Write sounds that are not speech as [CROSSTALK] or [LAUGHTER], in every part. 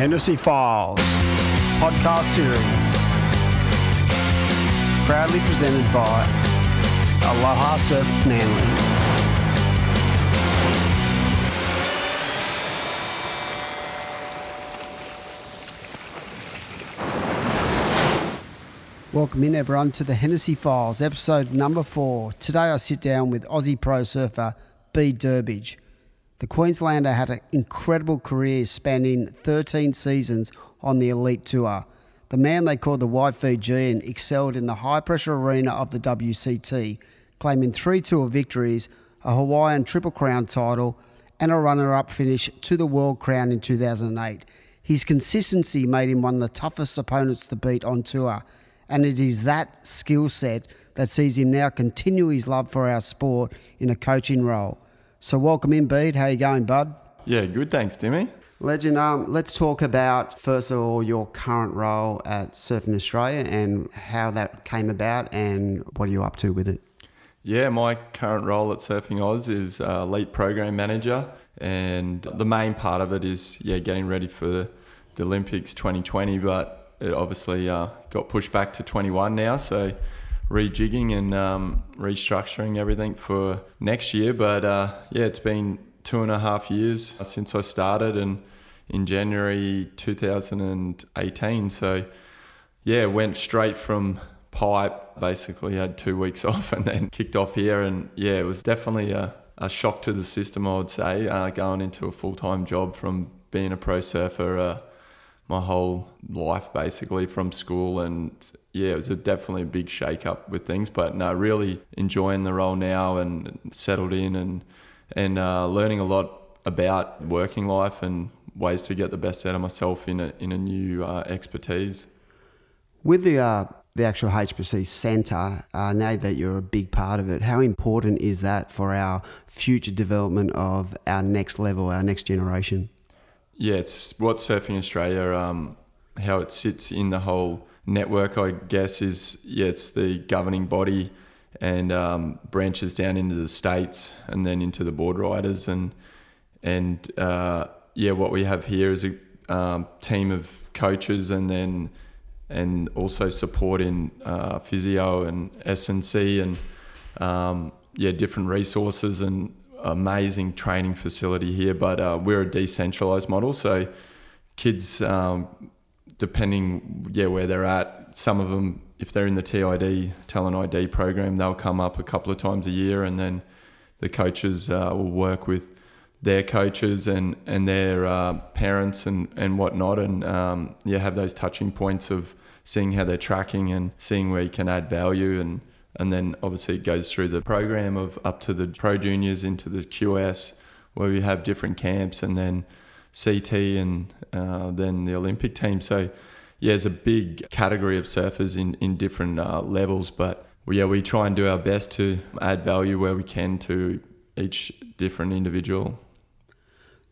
Hennessey Files podcast series. Proudly presented by Aloha Surf Manly. Welcome in, everyone, to the Hennessey Files, episode number four. Today I sit down with Aussie pro surfer Bede Durbidge. The Queenslander had an incredible career spanning 13 seasons on the Elite Tour. The man they called the White Fijian excelled in the high pressure arena of the WCT, claiming three tour victories, a Hawaiian Triple Crown title, and a runner up finish to the World Crown in 2008. His consistency made him one of the toughest opponents to beat on tour, and it is that skill set that sees him now continue his love for our sport in a coaching role. So welcome in, Bede. How you going, bud? Yeah, good. Thanks, Timmy. Legend, um, let's talk about first of all your current role at Surfing Australia and how that came about and what are you up to with it? Yeah, my current role at Surfing Oz is uh, lead program manager, and the main part of it is yeah getting ready for the, the Olympics 2020, but it obviously uh, got pushed back to 21 now, so rejigging and um, restructuring everything for next year. But uh, yeah, it's been two and a half years since I started, and in January 2018. So yeah, went straight from pipe. Basically, had two weeks [LAUGHS] off and then kicked off here, and yeah, it was definitely a, a shock to the system. I would say uh, going into a full time job from being a pro surfer. Uh, my whole life basically from school and yeah, it was a definitely a big shake up with things, but no, really enjoying the role now and settled in and and uh, learning a lot about working life and ways to get the best out of myself in a in a new uh, expertise. With the uh, the actual HPC centre, uh, now that you're a big part of it, how important is that for our future development of our next level, our next generation? Yeah, it's what Surfing Australia, um, how it sits in the whole network, I guess, is yeah, it's the governing body and um, branches down into the states and then into the board riders and and uh, yeah, what we have here is a um, team of coaches and then and also supporting uh, physio and SNC and um, yeah, different resources and amazing training facility here. But uh, we're a decentralized model, so kids um, depending yeah where they're at. Some of them, if they're in the TID talent ID program, they'll come up a couple of times a year, and then the coaches uh, will work with their coaches and and their uh, parents and and whatnot, and um, yeah, have those touching points of seeing how they're tracking and seeing where you can add value and and then obviously it goes through the program of up to the pro juniors into the QS where we have different camps and then CT and uh, then the Olympic team. So yeah, there's a big category of surfers in in different uh, levels, but yeah, we try and do our best to add value where we can to each different individual.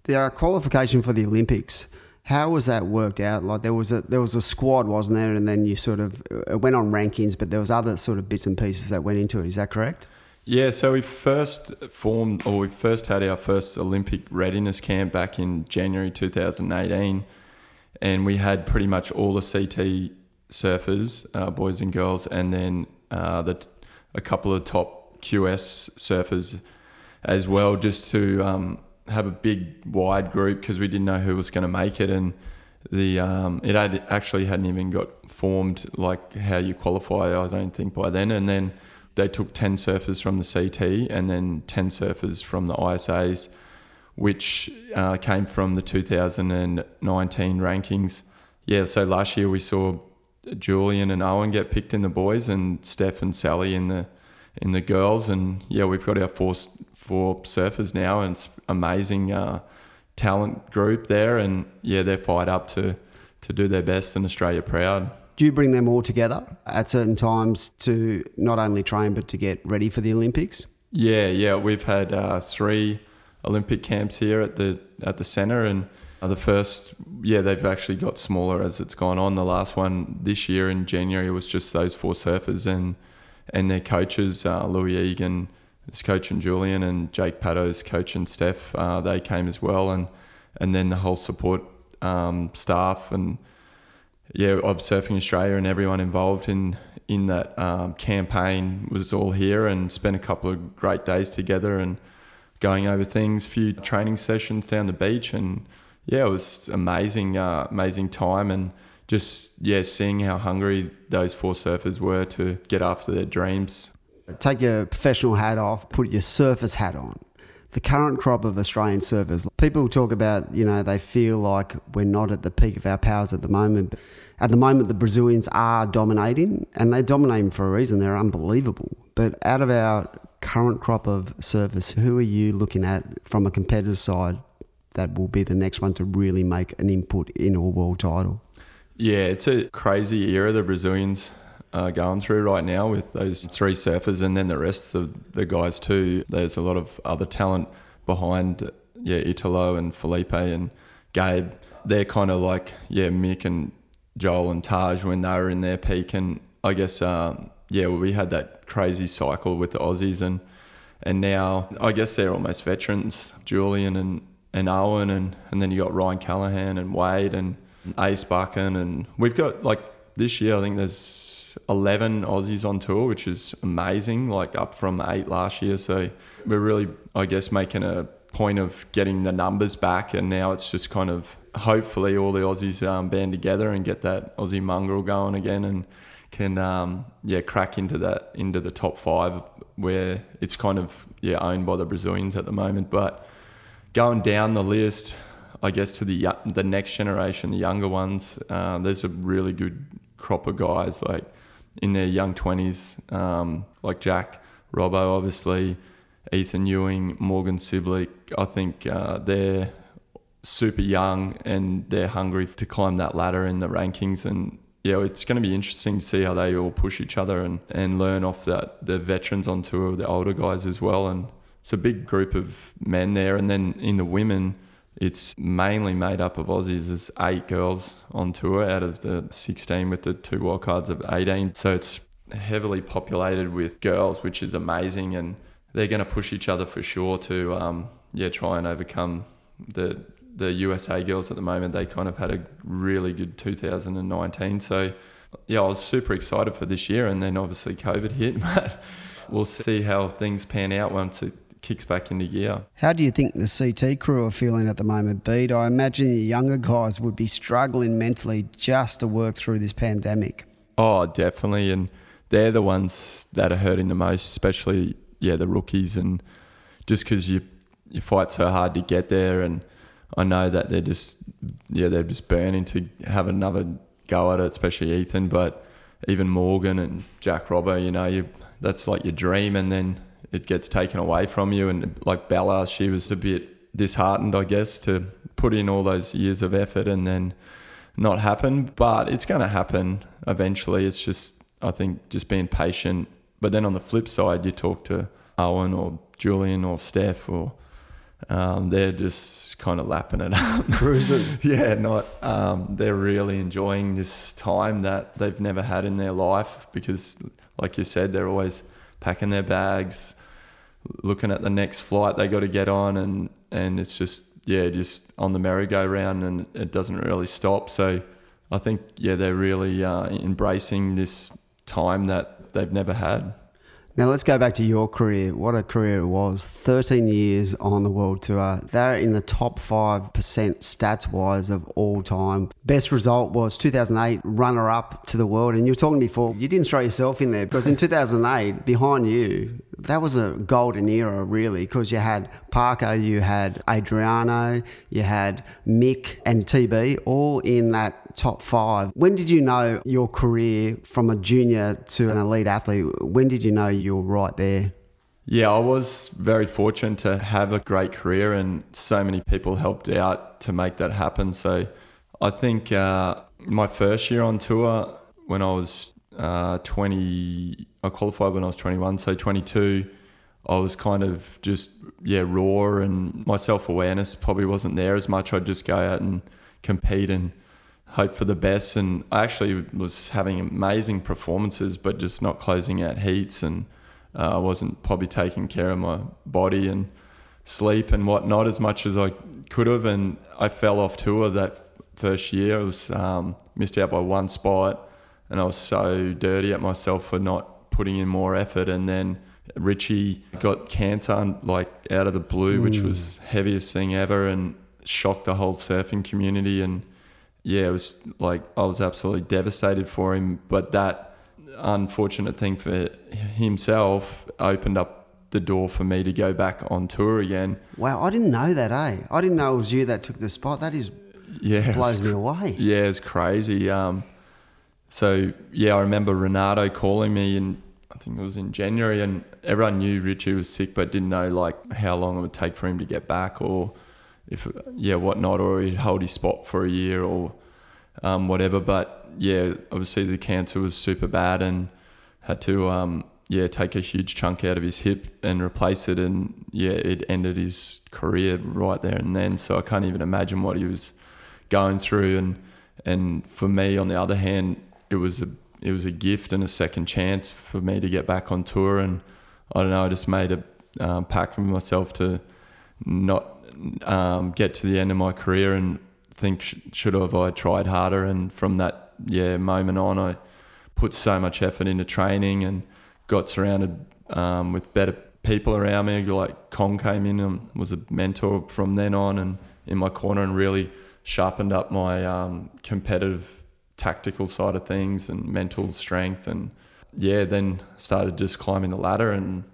The uh, qualification for the Olympics. How was that worked out? Like there was a there was a squad, wasn't there? And then you sort of it went on rankings, but there was other sort of bits and pieces that went into it. Is that correct? Yeah, so we first formed, or we first had our first Olympic readiness camp back in January 2018, and we had pretty much all the CT surfers, uh, boys and girls, and then uh, the a couple of top QS surfers as well, just to um, have a big wide group because we didn't know who was going to make it, and the um, it had actually hadn't even got formed like how you qualify. I don't think by then, and then they took 10 surfers from the CT and then 10 surfers from the ISAs, which uh, came from the 2019 rankings. Yeah, so last year we saw Julian and Owen get picked in the boys and Steph and Sally in the in the girls. And yeah, we've got our four, four surfers now and it's amazing uh, talent group there. And yeah, they're fired up to, to do their best and Australia proud do you bring them all together at certain times to not only train but to get ready for the Olympics? Yeah, yeah, we've had uh, three Olympic camps here at the at the centre, and uh, the first, yeah, they've actually got smaller as it's gone on. The last one this year in January was just those four surfers and and their coaches, uh, Louis Egan, his coach and Julian, and Jake Paddo's coach and Steph. Uh, they came as well, and and then the whole support um, staff and yeah, of Surfing Australia and everyone involved in in that um, campaign was all here and spent a couple of great days together and going over things, few training sessions down the beach, and yeah, it was amazing, uh, amazing time, and just yeah, seeing how hungry those four surfers were to get after their dreams. Take your professional hat off, put your surface hat on. The current crop of Australian surfers, people talk about, you know, they feel like we're not at the peak of our powers at the moment. At the moment, the Brazilians are dominating, and they're dominating for a reason. They're unbelievable. But out of our current crop of surfers, who are you looking at from a competitive side that will be the next one to really make an input in a world title? Yeah, it's a crazy era the Brazilians going through right now with those three surfers and then the rest of the guys too. There's a lot of other talent behind, yeah, Italo and Felipe and Gabe. They're kind of like, yeah, Mick and Joel and Taj when they were in their peak. And I guess, um, yeah, we had that crazy cycle with the Aussies and and now I guess they're almost veterans, Julian and, and Owen and, and then you got Ryan Callinan and Wade and Ace Buchan and we've got like this year I think there's 11 Aussies on tour which is amazing like up from 8 last year so we're really I guess making a point of getting the numbers back and now it's just kind of hopefully all the Aussies um, band together and get that Aussie mongrel going again and can um, yeah crack into that into the top five where it's kind of yeah owned by the Brazilians at the moment. But going down the list, I guess to the the next generation, the younger ones, uh, there's a really good crop of guys like in their young twenties, um, like Jack Robbo, obviously. Ethan Ewing, Morgan Cibilic, I think uh, they're super young and they're hungry to climb that ladder in the rankings and yeah, it's going to be interesting to see how they all push each other and, and learn off that the veterans on tour, the older guys as well. And it's a big group of men there. And then in the women, it's mainly made up of Aussies. There's eight girls on tour out of the 16 with the two wildcards of 18. So it's heavily populated with girls, which is amazing. And they're going to push each other for sure to um, yeah try and overcome the the USA girls at the moment, they kind of had a really good 2019. So, yeah, I was super excited for this year. And then obviously COVID hit, [LAUGHS] but we'll see how things pan out once it kicks back into gear. How do you think the CT crew are feeling at the moment, Bede? I imagine the younger guys would be struggling mentally just to work through this pandemic. Oh, definitely. And they're the ones that are hurting the most, especially, yeah, the rookies. And just because you, you fight so hard to get there and I know that they're just yeah they're just burning to have another go at it, especially Ethan, but even Morgan and Jack Robbo, you know, you that's like your dream, and then it gets taken away from you. And like Bella, she was a bit disheartened, I guess, to put in all those years of effort and then not happen. But it's going to happen eventually. It's just I think just being patient. But then on the flip side, you talk to Owen or Julian or Steph or um, they're just kind of lapping it up, [LAUGHS] cruising. yeah, not. Um, they're really enjoying this time that they've never had in their life because, like you said, they're always packing their bags, looking at the next flight they got to get on, and and it's just yeah, just on the merry-go-round, and it doesn't really stop. So, I think yeah, they're really uh, embracing this time that they've never had. Now let's go back to your career. What a career it was. 13 years on the world tour. They're in the top 5% stats wise of all time. Best result was 2008 runner up to the world. And you were talking before, you didn't throw yourself in there because in 2008, behind you, that was a golden era, really, because you had Parker, you had Adriano, you had Mick and TB all in that top five. When did you know your career from a junior to an elite athlete? When did you know you were right there? Yeah, I was very fortunate to have a great career, and so many people helped out to make that happen. So I think uh, my first year on tour, when I was uh, 20, I qualified when I was 21, so 22, I was kind of just, yeah, raw and my self awareness probably wasn't there as much. I'd just go out and compete and hope for the best. And I actually was having amazing performances, but just not closing out heats. And uh, I wasn't probably taking care of my body and sleep and whatnot as much as I could have. And I fell off tour that first year. I was um, missed out by one spot, and I was so dirty at myself for not putting in more effort. And then Richie got cancer like out of the blue, mm. which was heaviest thing ever, and shocked the whole surfing community. And yeah, it was like I was absolutely devastated for him. But that unfortunate thing for himself opened up the door for me to go back on tour again. Wow, I didn't know that, eh? I didn't know it was you that took the spot. That is, yeah, blows me away. Yeah, it's crazy. Um, so yeah, I remember Renato calling me, and I think it was in January, and everyone knew Richie was sick, but didn't know like how long it would take for him to get back, or if yeah, whatnot, or he'd hold his spot for a year, or um, whatever. But yeah, obviously the cancer was super bad, and had to um, yeah, take a huge chunk out of his hip and replace it, and yeah, it ended his career right there and then. So I can't even imagine what he was going through. And and for me, on the other hand, it was a it was a gift and a second chance for me to get back on tour. And I don't know, I just made a um, pact with myself to not um, get to the end of my career and think sh- should have I tried harder. And from that yeah moment on, I put so much effort into training and got surrounded um, with better people around me. Like Kong came in and was a mentor from then on and in my corner and really sharpened up my um, competitive tactical side of things and mental strength and yeah then started just climbing the ladder and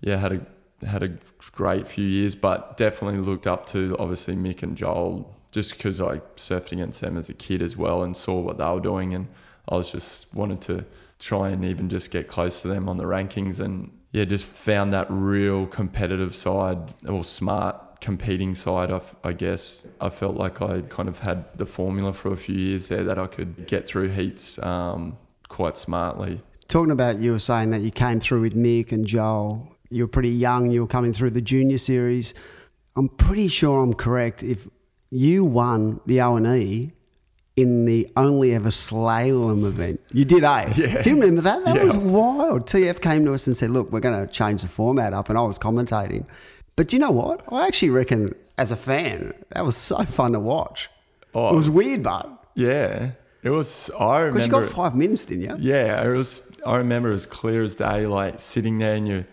yeah had a had a great few years but definitely looked up to obviously Mick and Joel just because I surfed against them as a kid as well and saw what they were doing and I was just wanted to try and even just get close to them on the rankings and yeah, just found that real competitive side or smart competing side. I, I guess I felt like I kind of had the formula for a few years there that I could get through heats um, quite smartly. Talking about you were saying that you came through with Mick and Joel. You were pretty young. You were coming through the junior series. I'm pretty sure I'm correct. If you won the O and E in the only ever slalom event. You did, eh? [LAUGHS] Yeah. Do you remember that? That yeah. was wild. TF came to us and said, look, we're going to change the format up. And I was commentating. But do you know what? I actually reckon, as a fan, that was so fun to watch. Oh, it was weird, but. Yeah. It was, I remember. Because you got five minutes, didn't you? Yeah. It was, I remember as clear as day, like sitting there and you,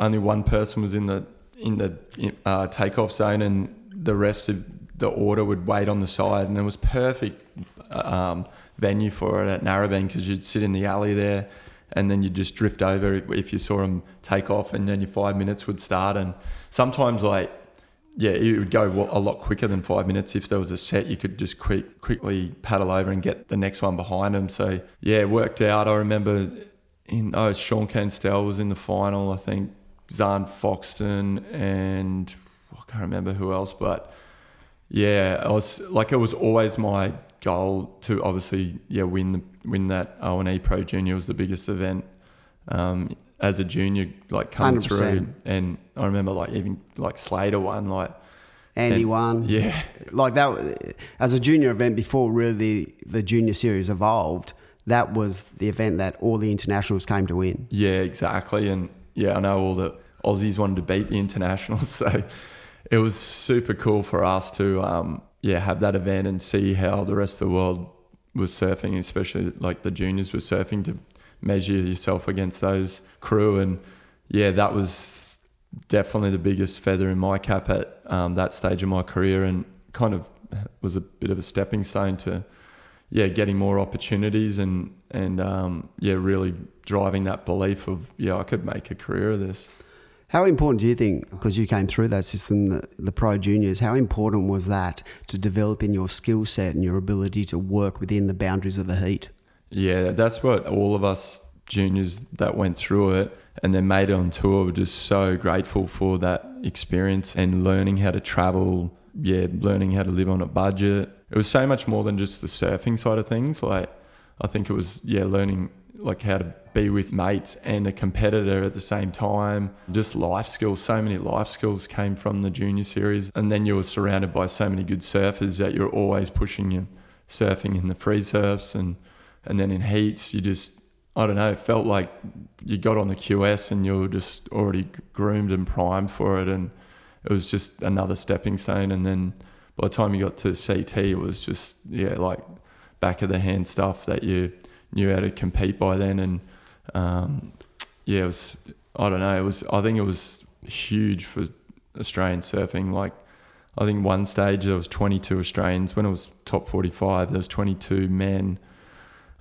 only one person was in the, in the uh, takeoff zone and the rest of the order would wait on the side, and it was perfect um, venue for it at Narrabeen because you'd sit in the alley there, and then you'd just drift over if you saw them take off, and then your five minutes would start. And sometimes, like, yeah, it would go a lot quicker than five minutes. If there was a set, you could just quick, quickly paddle over and get the next one behind them. So yeah, it worked out. I remember in oh Sean Castell was in the final. I think Zahn Foxton and I can't remember who else, but yeah, I was like it was always my goal to obviously yeah win the, win that O and E Pro Junior was the biggest event um, as a junior like coming 100%. through, and I remember like even like Slater won like. Andy and, won. Yeah. Like that, as a junior event before really the, the junior series evolved, that was the event that all the internationals came to win. Yeah, exactly. And yeah, I know all the Aussies wanted to beat the internationals. [LAUGHS] So it was super cool for us to um, yeah have that event and see how the rest of the world was surfing, especially like the juniors were surfing to measure yourself against those crew and yeah that was definitely the biggest feather in my cap at um, that stage of my career and kind of was a bit of a stepping stone to yeah getting more opportunities and and um, yeah really driving that belief of yeah I could make a career of this. How important do you think, because you came through that system, the, the pro juniors, how important was that to developing your skill set and your ability to work within the boundaries of the heat? Yeah, that's what all of us juniors that went through it and then made it on tour were just so grateful for that experience and learning how to travel, yeah, learning how to live on a budget. It was so much more than just the surfing side of things. Like, I think it was, yeah, learning like how to be with mates and a competitor at the same time. Just life skills, so many life skills came from the junior series. And then you were surrounded by so many good surfers that you're always pushing you surfing in the free surfs and and then in heats you just I don't know, it felt like you got on the QS and you were just already groomed and primed for it and it was just another stepping stone and then by the time you got to CT, it was just yeah like back of the hand stuff that you knew how to compete by then, and um, yeah, it was I don't know, it was I think it was huge for Australian surfing. Like I think one stage there was 22 Australians when it was top 45. There was 22 men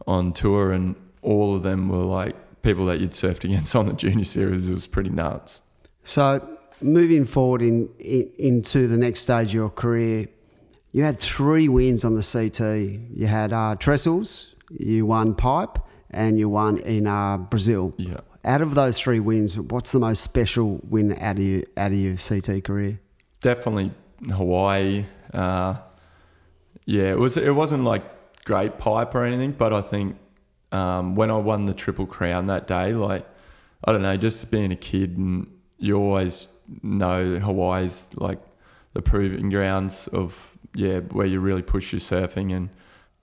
on tour, and all of them were like people that you'd surfed [LAUGHS] against on the junior series. It was pretty nuts. So moving forward in, in, into the next stage of your career, you had three wins on the CT. You had uh, Trestles, you won Pipe, and you won in uh, Brazil. Yeah. Out of those three wins, what's the most special win out of your, out of your CT career? Definitely Hawaii. Uh, yeah, it was. It wasn't like great pipe or anything, but I think um, when I won the triple crown that day, like I don't know, just being a kid and you always know Hawaii's like the proving grounds of yeah where you really push your surfing and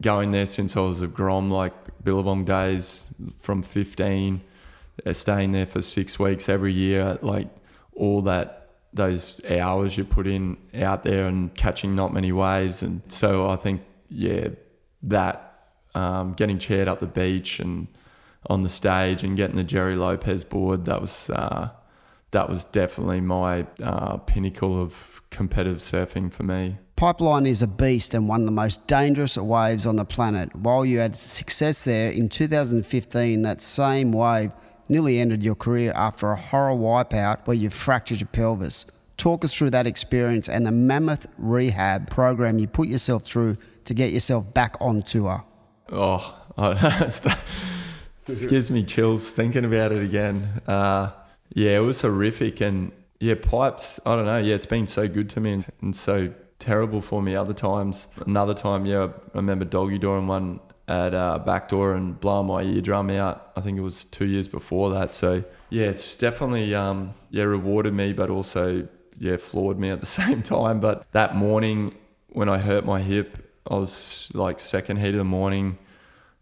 going there since I was a grom like Billabong days from 15 uh, staying there for six weeks every year like all that those hours you put in out there and catching not many waves and so I think yeah that um, getting chaired up the beach and on the stage and getting the Gerry Lopez board that was uh, that was definitely my uh, pinnacle of competitive surfing for me. Pipeline is a beast and one of the most dangerous waves on the planet. While you had success there in 2015, that same wave nearly ended your career after a horror wipeout where you fractured your pelvis. Talk us through that experience and the mammoth rehab program you put yourself through to get yourself back on tour. Oh, [LAUGHS] it gives me chills thinking about it again. Uh, yeah, it was horrific. And yeah, pipes, I don't know. Yeah, it's been so good to me and, and so terrible for me other times. Another time, yeah, I remember doggy dooring one at uh, backdoor and blowing my eardrum out. I think it was two years before that. So yeah, it's definitely um, yeah rewarded me, but also yeah floored me at the [LAUGHS] same time. But that morning when I hurt my hip, I was like second heat of the morning.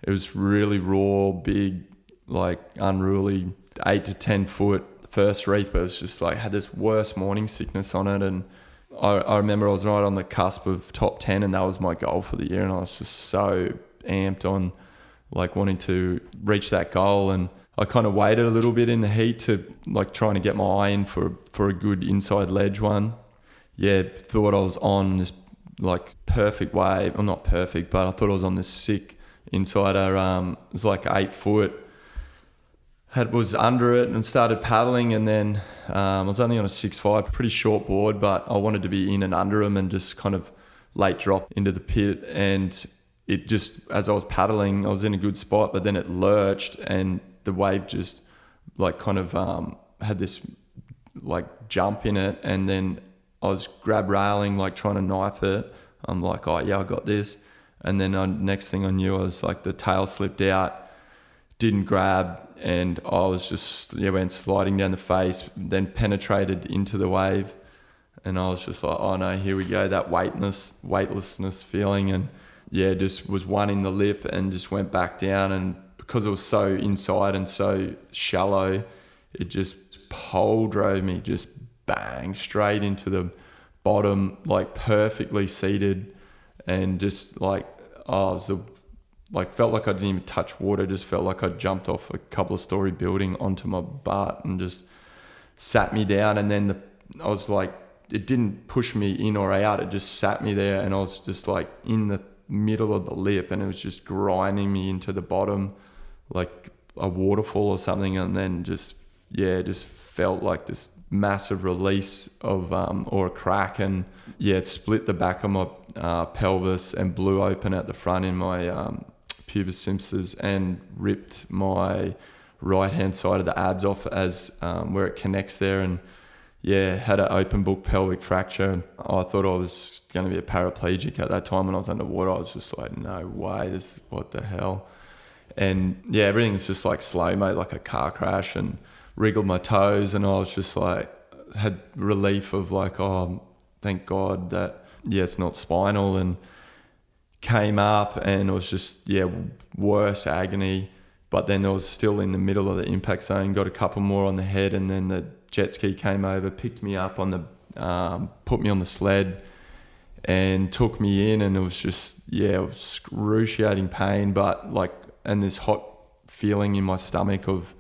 It was really raw, big, like unruly, eight to ten foot first reef, but it's just like had this worst morning sickness on it. And I, I remember I was right on the cusp of top 10, and that was my goal for the year. And I was just so amped on like wanting to reach that goal. And I kind of waited a little bit in the heat to like trying to get my eye in for, for a good inside ledge one. Yeah, thought I was on this like perfect wave. I'm not perfect, but I thought I was on this sick insider. Um, it was like eight foot had was under it and started paddling and then um, I was only on a six five, pretty short board, but I wanted to be in and under him and just kind of late drop into the pit and it just as I was paddling, I was in a good spot, but then it lurched and the wave just like kind of um, had this like jump in it and then I was grab railing like trying to knife it. I'm like, oh yeah, I got this. And then uh, next thing I knew, I was like the tail slipped out didn't grab, and I was just yeah went sliding down the face, then penetrated into the wave, and I was just like, oh no, here we go, that weightless weightlessness feeling, and yeah, just was one in the lip and just went back down, and because it was so inside and so shallow, it just pole drove me just bang straight into the bottom, like perfectly seated, and just like oh, it was the like felt like I didn't even touch water. Just felt like I jumped off a couple of story building onto my butt and just sat me down. And then the, I was like, it didn't push me in or out. It just sat me there, and I was just like in the middle of the lip, and it was just grinding me into the bottom, like a waterfall or something. And then just yeah, just felt like this massive release of um, or a crack, and yeah, it split the back of my uh, pelvis and blew open at the front in my um, pubis symphysis and ripped my right hand side of the abs off as um, where it connects there and yeah had an open book pelvic fracture. I thought i was going to be a paraplegic at that time when i was underwater. I was just like no way this what the hell? And yeah everything's just like slow mate like a car crash and wriggled my toes and i was just like had relief of like oh thank god that yeah it's not spinal. And came up and it was just yeah worse agony. But then I was still in the middle of the impact zone got a couple more on the head and then the jet ski came over picked me up on the um, put me on the sled and took me in, and it was just yeah, it was excruciating pain, but like and this hot feeling in my stomach of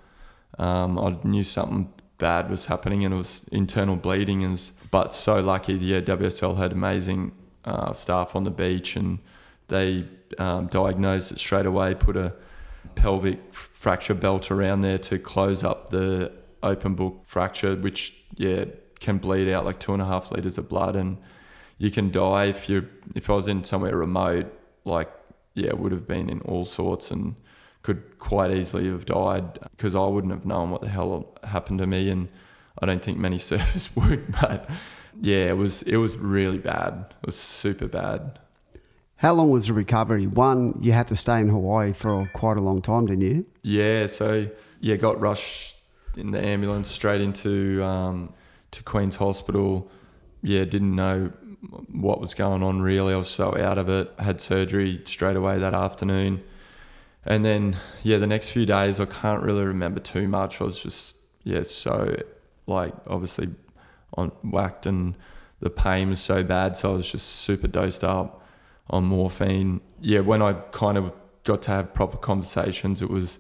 um, I knew something bad was happening, and it was internal bleeding, and but so lucky, yeah, WSL had amazing uh, staff on the beach, and they um, diagnosed it straight away, put a pelvic fracture belt around there to close up the open book fracture, which yeah can bleed out like two and a half liters of blood, and you can die if you if I was in somewhere remote, like yeah, would have been in all sorts and could quite easily have died because I wouldn't have known what the hell happened to me, and I don't think many [LAUGHS] surfers would. But yeah, it was it was really bad. It was super bad. How long was the recovery? One, you had to stay in Hawaii for quite a long time, didn't you? Yeah, so yeah, got rushed in the ambulance straight into um, to Queen's Hospital. Yeah, didn't know what was going on really. I was so out of it. Had surgery straight away that afternoon. And then, yeah, the next few days, I can't really remember too much. I was just, yeah, so like obviously on whacked and the pain was so bad. So I was just super dosed up on morphine. Yeah, when I kind of got to have proper conversations, it was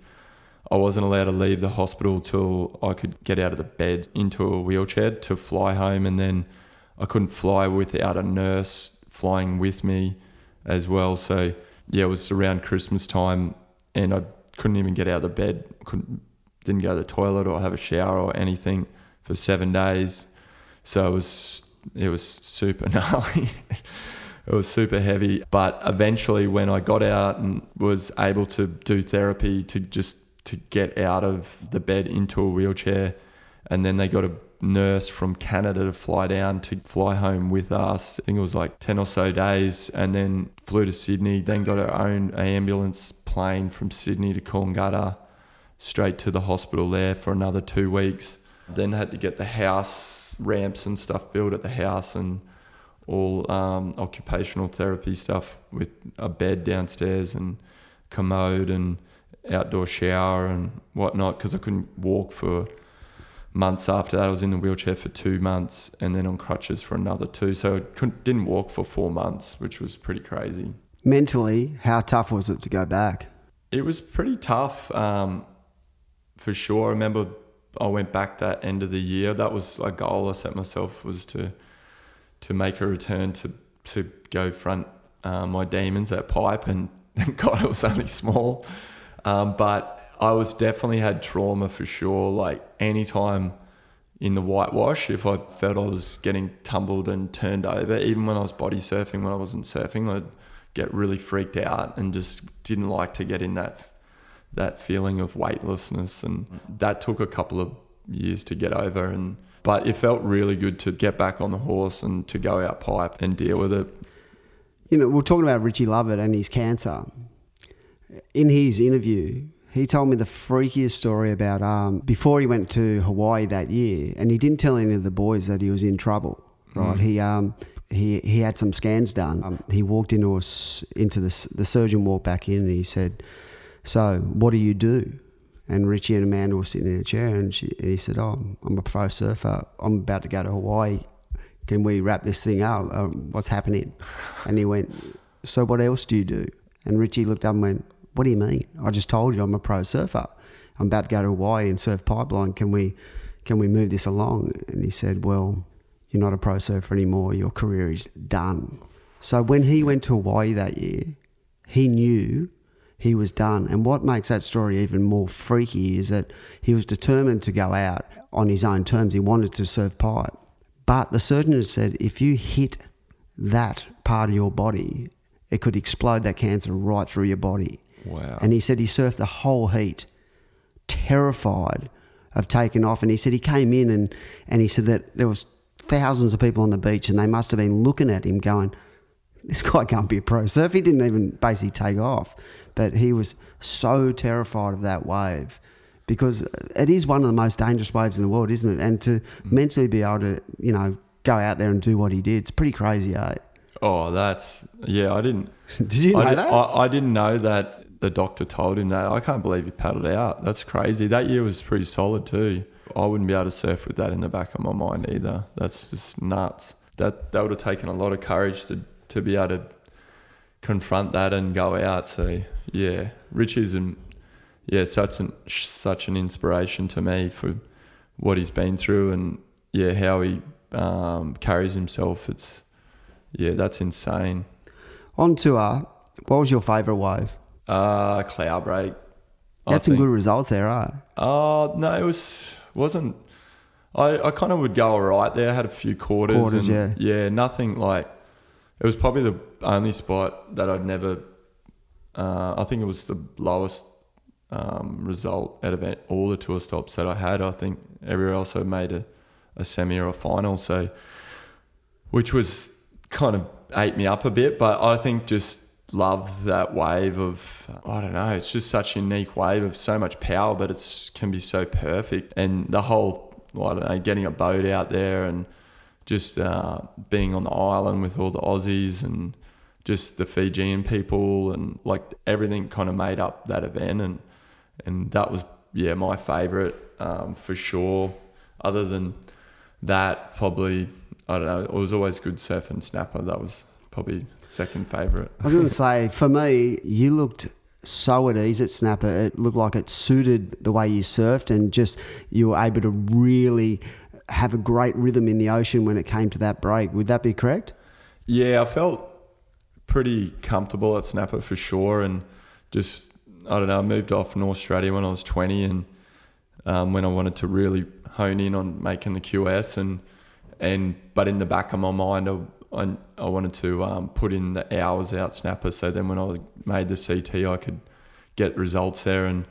I wasn't allowed to leave the hospital till I could get out of the bed into a wheelchair to fly home, and then I couldn't fly without a nurse flying with me as well. So yeah, it was around Christmas time, and I couldn't even get out of the bed. Couldn't didn't go to the toilet or have a shower or anything for seven days. So it was it was super [LAUGHS] gnarly. It was super heavy. But eventually, when I got out and was able to do therapy to just to get out of the bed into a wheelchair, and then they got a nurse from Canada to fly down to fly home with us. I think it was like 10 or so days, and then flew to Sydney, then got our own ambulance plane from Sydney to Coolangatta, straight to the hospital there for another two weeks. Then had to get the house ramps and stuff built at the house and all um, occupational therapy stuff with a bed downstairs and commode and outdoor shower and whatnot because I couldn't walk for months after that. I was in the wheelchair for two months and then on crutches for another two. So I couldn't, didn't walk for four months, which was pretty crazy. Mentally, how tough was it to go back? It was pretty tough um, for sure. I remember I went back that end of the year. That was a goal I set myself was to to make a return to to go front uh, my demons at pipe and [LAUGHS] God it was only small. Um, but I was definitely had trauma for sure. Like anytime in the whitewash, if I felt I was getting tumbled and turned over, even when I was body surfing, when I wasn't surfing, I'd get really freaked out and just didn't like to get in that that feeling of weightlessness. And that took a couple of years to get over. And but it felt really good to get back on the horse and to go out pipe and deal with it. You know, we're talking about Richie Lovett and his cancer in his interview, he told me the freakiest story about um, before he went to Hawaii that year, and he didn't tell any of the boys that he was in trouble. Right? Mm. He um, he he had some scans done. Um, he walked into a, into the the surgeon walked back in, and he said, "So, what do you do?" And Richie and Amanda were sitting in a chair, and, she, and he said, "Oh, I'm a pro surfer. I'm about to go to Hawaii. Can we wrap this thing up? Um, what's happening?" [LAUGHS] And he went, "So, what else do you do?" And Richie looked up and went, what do you mean? I just told you I'm a pro surfer. I'm about to go to Hawaii and surf pipeline. Can we, can we move this along? And he said, well, you're not a pro surfer anymore. Your career is done. So when he went to Hawaii that year, he knew he was done. And what makes that story even more freaky is that he was determined to go out on his own terms. He wanted to surf pipe. But the surgeon had said if you hit that part of your body, it could explode that cancer right through your body. Wow. And he said he surfed the whole heat, terrified of taking off. And he said he came in and, and he said that there was thousands of people on the beach and they must have been looking at him going, this guy can't be a pro surfer. He didn't even basically take off. But he was so terrified of that wave because it is one of the most dangerous waves in the world, isn't it? And to mm. mentally be able to, you know, go out there and do what he did, it's pretty crazy, eh? Oh, that's yeah. I didn't. [LAUGHS] Did you know I, that? I, I, didn't know that the doctor told him that. I can't believe he paddled out. That's crazy. That year was pretty solid too. I wouldn't be able to surf with that in the back of my mind either. That's just nuts. That that would have taken a lot of courage to to be able to confront that and go out. So yeah, Richie's and yeah, such an such an inspiration to me for what he's been through and yeah, how he um, carries himself. It's yeah, that's insane. On to tour, what was your favourite wave? Uh, Cloudbreak. You had some good results there, right? Uh, no, it was wasn't. I, I kind of would go all right there. I had a few quarters. Quarters, and, yeah. nothing like. It was probably the only spot that I'd never. Uh, I think it was the lowest um, result out of all the tour stops that I had. I think everywhere else I made a, a semi or a final. So, which was kind of ate me up a bit. But I think just love that wave of I don't know. It's just such a unique wave of so much power, but it can be so perfect. And the whole I don't know, getting a boat out there and just uh, being on the island with all the Aussies and just the Fijian people and like everything kind of made up that event and and that was yeah my favorite um, for sure. Other than that, probably I don't know. It was always good surf and snapper. That was probably second favourite. I was going to say, for me, you looked so at ease at Snapper. It looked like it suited the way you surfed, and just you were able to really have a great rhythm in the ocean when it came to that break. Would that be correct? Yeah, I felt pretty comfortable at Snapper for sure, and just I don't know. I moved off North Straddie when I was twenty, and um, when I wanted to really hone in on making the QS, and and but in the back of my mind, I I, I wanted to um, put in the hours out snapper so then when I made the CT I could get results there and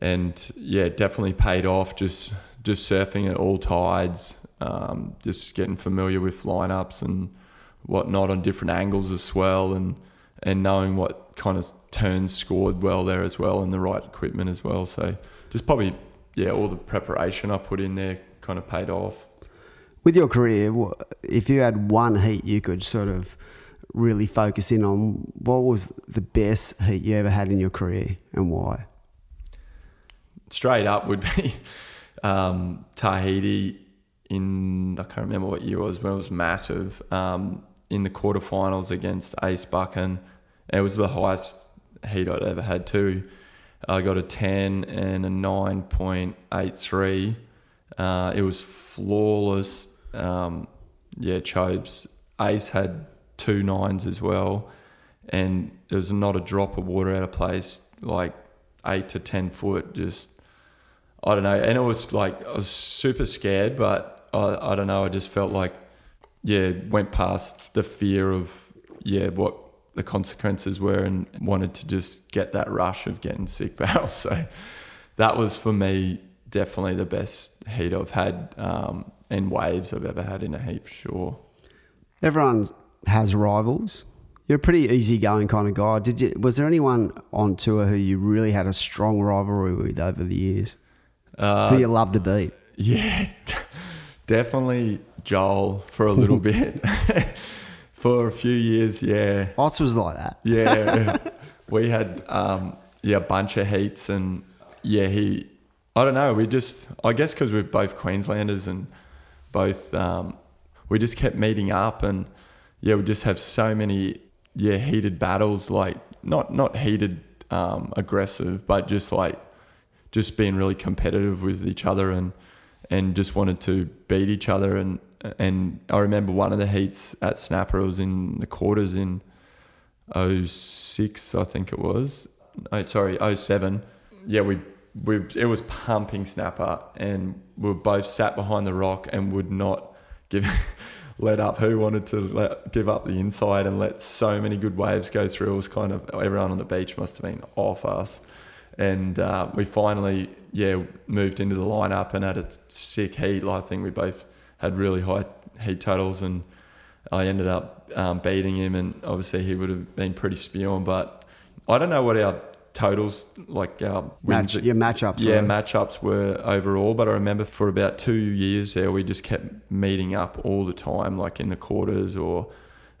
and yeah definitely paid off just just surfing at all tides um, just getting familiar with lineups and whatnot on different angles as well and and knowing what kind of turns scored well there as well and the right equipment as well. So just probably yeah all the preparation I put in there kind of paid off. With your career, if you had one heat you could sort of really focus in on, what was the best heat you ever had in your career and why? Straight up would be um, Tahiti in, I can't remember what year it was, but it was massive, um, in the quarterfinals against Ace Buchan. It was the highest heat I'd ever had too. I got a 10 and a 9.83. Uh, it was flawless um, yeah, Chopes. Ace had two nines as well, and there was not a drop of water out of place, like eight to ten foot. Just I don't know, and it was like I was super scared, but I, I don't know. I just felt like yeah, went past the fear of yeah what the consequences were, and wanted to just get that rush of getting sick barrels. [LAUGHS] So that was for me definitely the best heat I've had. Um, and waves I've ever had in a heap, sure. Everyone has rivals. You're a pretty easygoing kind of guy. Did you? Was there anyone on tour who you really had a strong rivalry with over the years? Uh, who you love to beat? [LAUGHS] Yeah, [LAUGHS] definitely Joel for a little [LAUGHS] bit. [LAUGHS] for a few years, yeah. Oz was like that. Yeah, we had um, yeah a bunch of heats, and yeah, he. I don't know. We just, I guess, because we're both Queenslanders and both um, we just kept meeting up and yeah we just have so many yeah heated battles like not not heated um, aggressive but just like just being really competitive with each other and and just wanted to beat each other and and I remember one of the heats at Snapper was in the quarters in 06 I think it was oh, sorry 07 yeah we we it was pumping snapper, and we were both sat behind the rock and would not give [LAUGHS] let up. Who wanted to let, give up the inside and let so many good waves go through? It was kind of everyone on the beach must have been off us, and uh, we finally yeah moved into the lineup and had a sick heat. I think we both had really high heat totals and. I ended up um, beating him, and obviously he would have been pretty spewing. But I don't know what our totals, like our Match, your matchups. Yeah, were. matchups were overall. But I remember for about two years there, we just kept meeting up all the time, like in the quarters or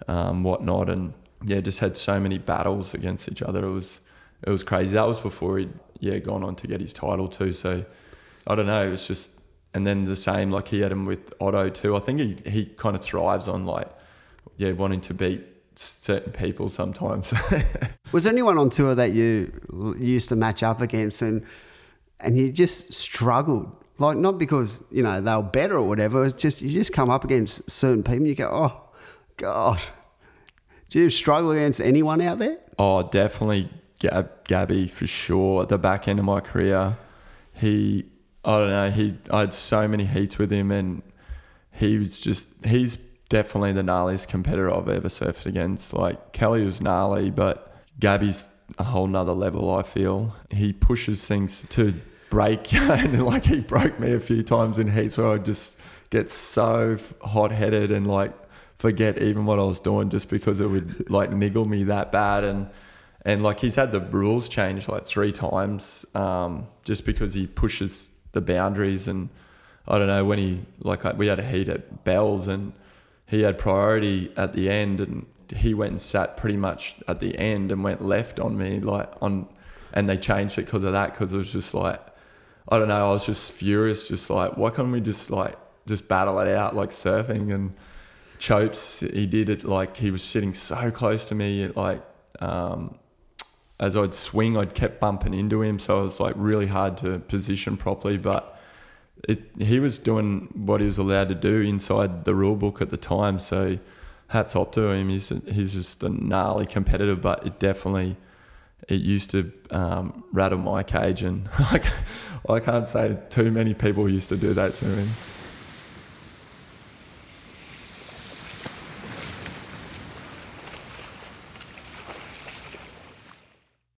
um, whatnot, and yeah, just had so many battles against each other. It was it was crazy. That was before he'd yeah gone on to get his title too. So I don't know. It was just and then the same like he had him with Otto too. I think he he kind of thrives on like yeah wanting to beat certain people sometimes. [LAUGHS] Was there anyone on tour that you used to match up against and and you just struggled? Like not because you know they were better or whatever. It's just you just come up against certain people. and You go, oh God. Do you struggle against anyone out there? Oh, definitely Gab, Gabby for sure. At the back end of my career, he, I don't know, he, I had so many heats with him, and he was just, he's definitely the gnarliest competitor I've ever surfed against. Like Kelly was gnarly, but Gabby's a whole nother level. I feel he pushes things to break, [LAUGHS] and like he broke me a few times in heats where I just get so hot headed and like forget even what I was doing just because it would like niggle me that bad and and like he's had the rules changed like three times um, just because he pushes the boundaries and I don't know when he like we had a heat at Bells and he had priority at the end and he went and sat pretty much at the end and went left on me like on and they changed it because of that because it was just like I don't know I was just furious just like why can't we just like just battle it out like surfing and Chopes, he did it like he was sitting so close to me. Like um, as I'd swing, I'd kept bumping into him, so it was like really hard to position properly. But it, he was doing what he was allowed to do inside the rule book at the time. So hats off to him. He's he's just a gnarly competitor, but it definitely it used to um, rattle my cage, and [LAUGHS] I can't say too many people used to do that to him.